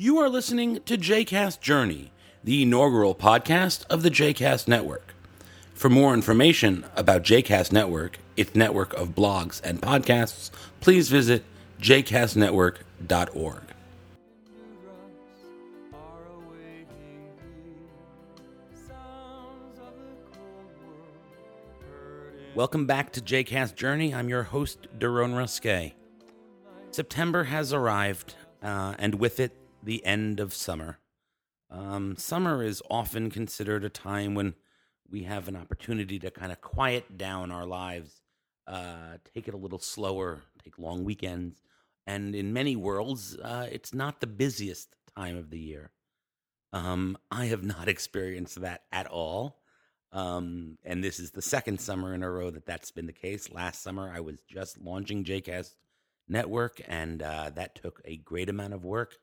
You are listening to JCast Journey, the inaugural podcast of the JCast Network. For more information about JCast Network, its network of blogs and podcasts, please visit jcastnetwork.org. Welcome back to JCast Journey. I'm your host, Daron Ruskay. September has arrived, uh, and with it, the end of summer. Um, summer is often considered a time when we have an opportunity to kind of quiet down our lives, uh, take it a little slower, take long weekends. And in many worlds, uh, it's not the busiest time of the year. Um, I have not experienced that at all. Um, and this is the second summer in a row that that's been the case. Last summer, I was just launching JCast Network, and uh, that took a great amount of work.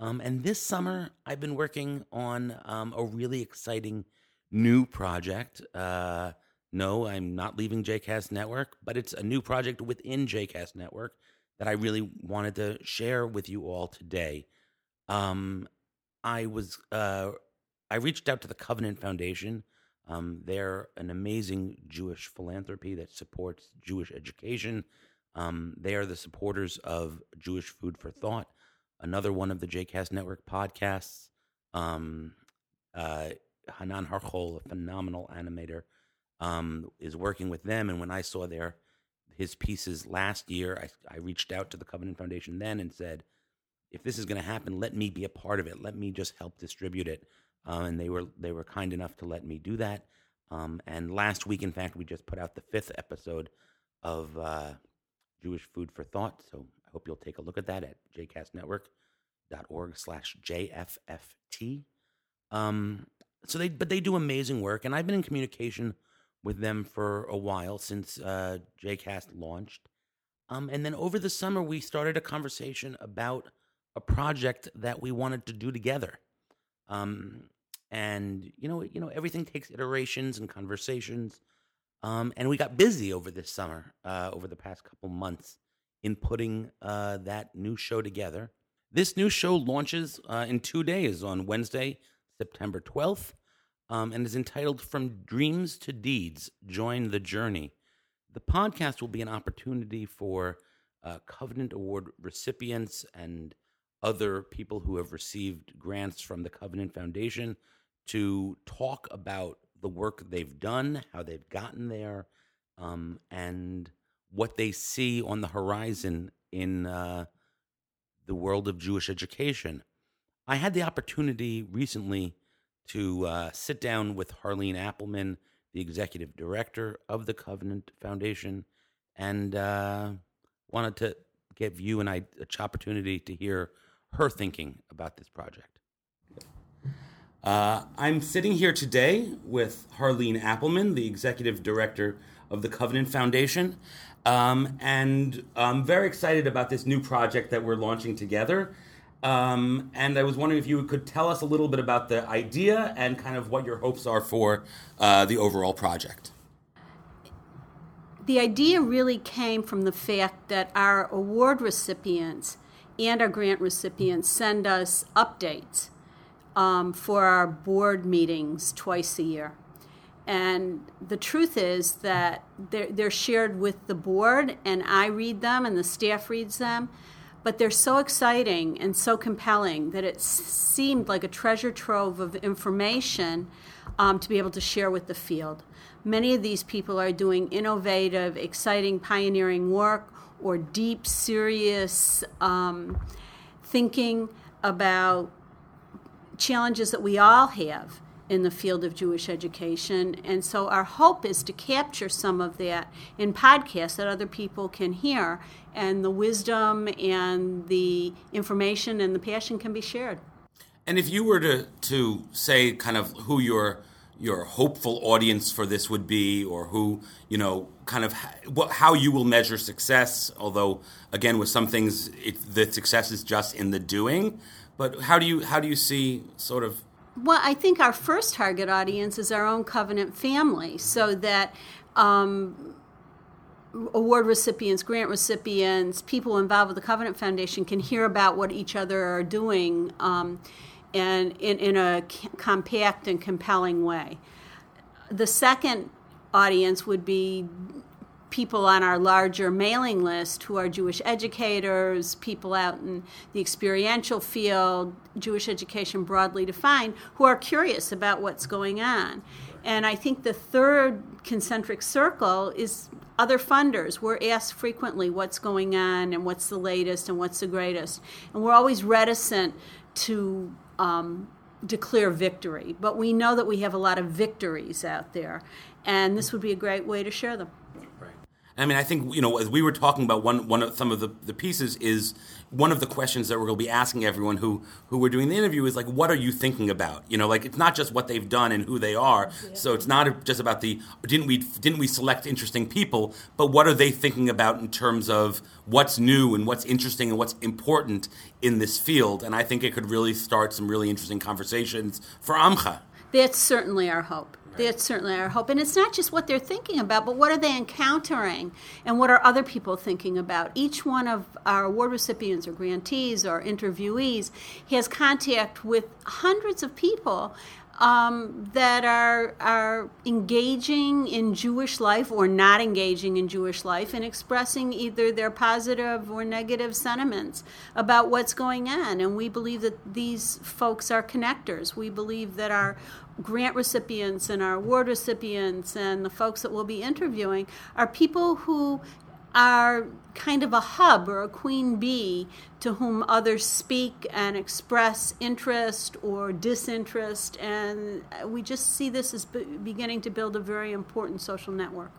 Um, and this summer, I've been working on um, a really exciting new project. Uh, no, I'm not leaving JCast Network, but it's a new project within JCast Network that I really wanted to share with you all today. Um, I was uh, I reached out to the Covenant Foundation. Um, they're an amazing Jewish philanthropy that supports Jewish education. Um, they are the supporters of Jewish Food for Thought another one of the JCast Network podcasts. Um, uh, Hanan Harchol, a phenomenal animator, um, is working with them. And when I saw their his pieces last year, I, I reached out to the Covenant Foundation then and said, if this is going to happen, let me be a part of it. Let me just help distribute it. Uh, and they were they were kind enough to let me do that. Um, and last week, in fact, we just put out the fifth episode of uh, Jewish Food for Thought. So I hope you'll take a look at that at jcastnetwork.org slash JFFT. Um, so they, but they do amazing work, and I've been in communication with them for a while since uh, JCast launched. Um, and then over the summer, we started a conversation about a project that we wanted to do together. Um, and you know, you know, everything takes iterations and conversations. Um, and we got busy over this summer, uh, over the past couple months, in putting uh, that new show together. This new show launches uh, in two days on Wednesday, September 12th, um, and is entitled From Dreams to Deeds Join the Journey. The podcast will be an opportunity for uh, Covenant Award recipients and other people who have received grants from the Covenant Foundation to talk about the work they've done, how they've gotten there, um, and what they see on the horizon in uh, the world of Jewish education. I had the opportunity recently to uh, sit down with Harlene Appelman, the executive director of the Covenant Foundation, and uh, wanted to give you and I an opportunity to hear her thinking about this project. Uh, I'm sitting here today with Harlene Appelman, the executive director of the Covenant Foundation. Um, and I'm very excited about this new project that we're launching together. Um, and I was wondering if you could tell us a little bit about the idea and kind of what your hopes are for uh, the overall project. The idea really came from the fact that our award recipients and our grant recipients send us updates um, for our board meetings twice a year. And the truth is that they're, they're shared with the board, and I read them, and the staff reads them. But they're so exciting and so compelling that it seemed like a treasure trove of information um, to be able to share with the field. Many of these people are doing innovative, exciting, pioneering work or deep, serious um, thinking about challenges that we all have in the field of Jewish education. And so our hope is to capture some of that in podcasts that other people can hear, and the wisdom and the information and the passion can be shared. And if you were to, to say kind of who your your hopeful audience for this would be, or who you know, kind of how you will measure success. Although, again, with some things, it, the success is just in the doing. But how do you how do you see sort of well, I think our first target audience is our own covenant family, so that um, award recipients, grant recipients, people involved with the Covenant Foundation can hear about what each other are doing um, and in, in a compact and compelling way. The second audience would be people on our larger mailing list who are Jewish educators, people out in the experiential field, Jewish education broadly defined, who are curious about what's going on. And I think the third concentric circle is other funders. We're asked frequently what's going on and what's the latest and what's the greatest. And we're always reticent to um, declare victory, but we know that we have a lot of victories out there, and this would be a great way to share them. I mean, I think you know, as we were talking about one one of some of the, the pieces is one of the questions that we're going to be asking everyone who who we're doing the interview is like, what are you thinking about? You know, like it's not just what they've done and who they are. Yeah. So it's not just about the didn't we didn't we select interesting people, but what are they thinking about in terms of what's new and what's interesting and what's important in this field? And I think it could really start some really interesting conversations for Amcha. That's certainly our hope. That's certainly our hope. And it's not just what they're thinking about, but what are they encountering and what are other people thinking about? Each one of our award recipients or grantees or interviewees has contact with hundreds of people um, that are are engaging in Jewish life or not engaging in Jewish life and expressing either their positive or negative sentiments about what's going on. And we believe that these folks are connectors. We believe that our grant recipients and our award recipients and the folks that we'll be interviewing are people who are kind of a hub or a queen bee to whom others speak and express interest or disinterest. And we just see this as beginning to build a very important social network.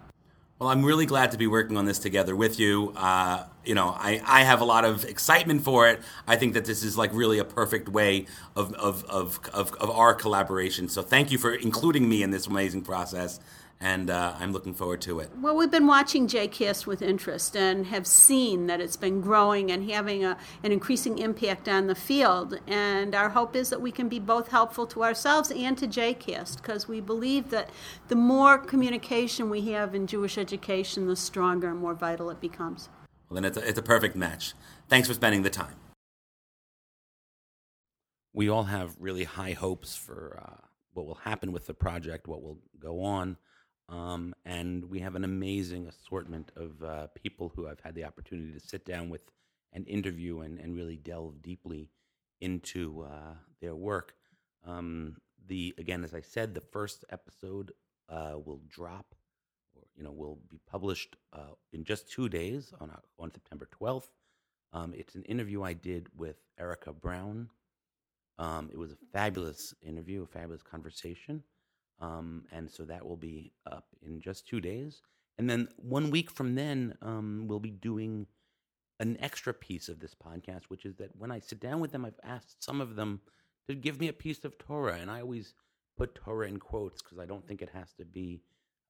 Well, I'm really glad to be working on this together with you. Uh, you know, I, I have a lot of excitement for it. I think that this is like really a perfect way of, of, of, of, of our collaboration. So thank you for including me in this amazing process and uh, I'm looking forward to it. Well, we've been watching JCast with interest and have seen that it's been growing and having a, an increasing impact on the field. And our hope is that we can be both helpful to ourselves and to JCast because we believe that the more communication we have in Jewish education, the stronger and more vital it becomes. Well, then it's a, it's a perfect match. Thanks for spending the time. We all have really high hopes for uh, what will happen with the project, what will go on. Um, and we have an amazing assortment of uh, people who I've had the opportunity to sit down with and interview and, and really delve deeply into uh, their work. Um, the again, as I said, the first episode uh, will drop, or you know, will be published uh, in just two days on uh, on September twelfth. Um, it's an interview I did with Erica Brown. Um, it was a fabulous interview, a fabulous conversation. Um, and so that will be up in just two days. And then one week from then, um, we'll be doing an extra piece of this podcast, which is that when I sit down with them, I've asked some of them to give me a piece of Torah. And I always put Torah in quotes because I don't think it has to be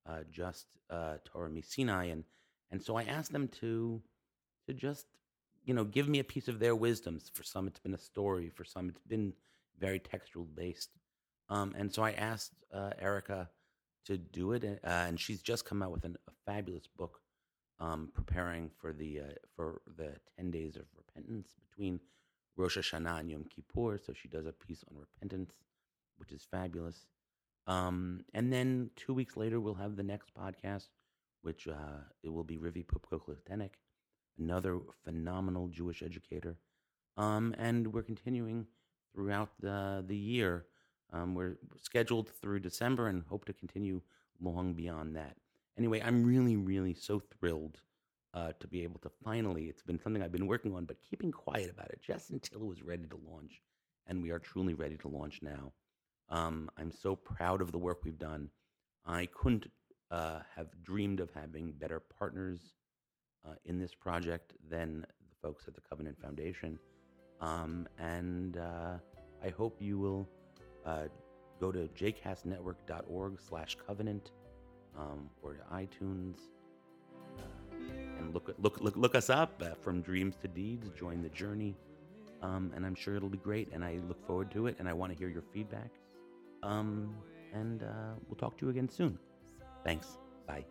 uh, just uh, Torah Misinai. And, and so I asked them to, to just, you know, give me a piece of their wisdoms. For some, it's been a story. For some, it's been very textual based. Um, and so I asked uh, Erica to do it, uh, and she's just come out with an, a fabulous book, um, preparing for the uh, for the ten days of repentance between Rosh Hashanah and Yom Kippur. So she does a piece on repentance, which is fabulous. Um, and then two weeks later, we'll have the next podcast, which uh, it will be Rivy Poupko another phenomenal Jewish educator. Um, and we're continuing throughout the the year um, we're scheduled through December and hope to continue long beyond that. Anyway, I'm really, really so thrilled uh, to be able to finally, it's been something I've been working on, but keeping quiet about it just until it was ready to launch. And we are truly ready to launch now. Um, I'm so proud of the work we've done. I couldn't uh, have dreamed of having better partners uh, in this project than the folks at the Covenant Foundation. Um, and uh, I hope you will uh, go to jcastnetwork.org slash covenant um, or to iTunes uh, and look, look, look, look us up uh, from dreams to deeds, join the journey. Um, and I'm sure it'll be great. And I look forward to it. And I want to hear your feedback. Um, and uh, we'll talk to you again soon. Thanks. Bye.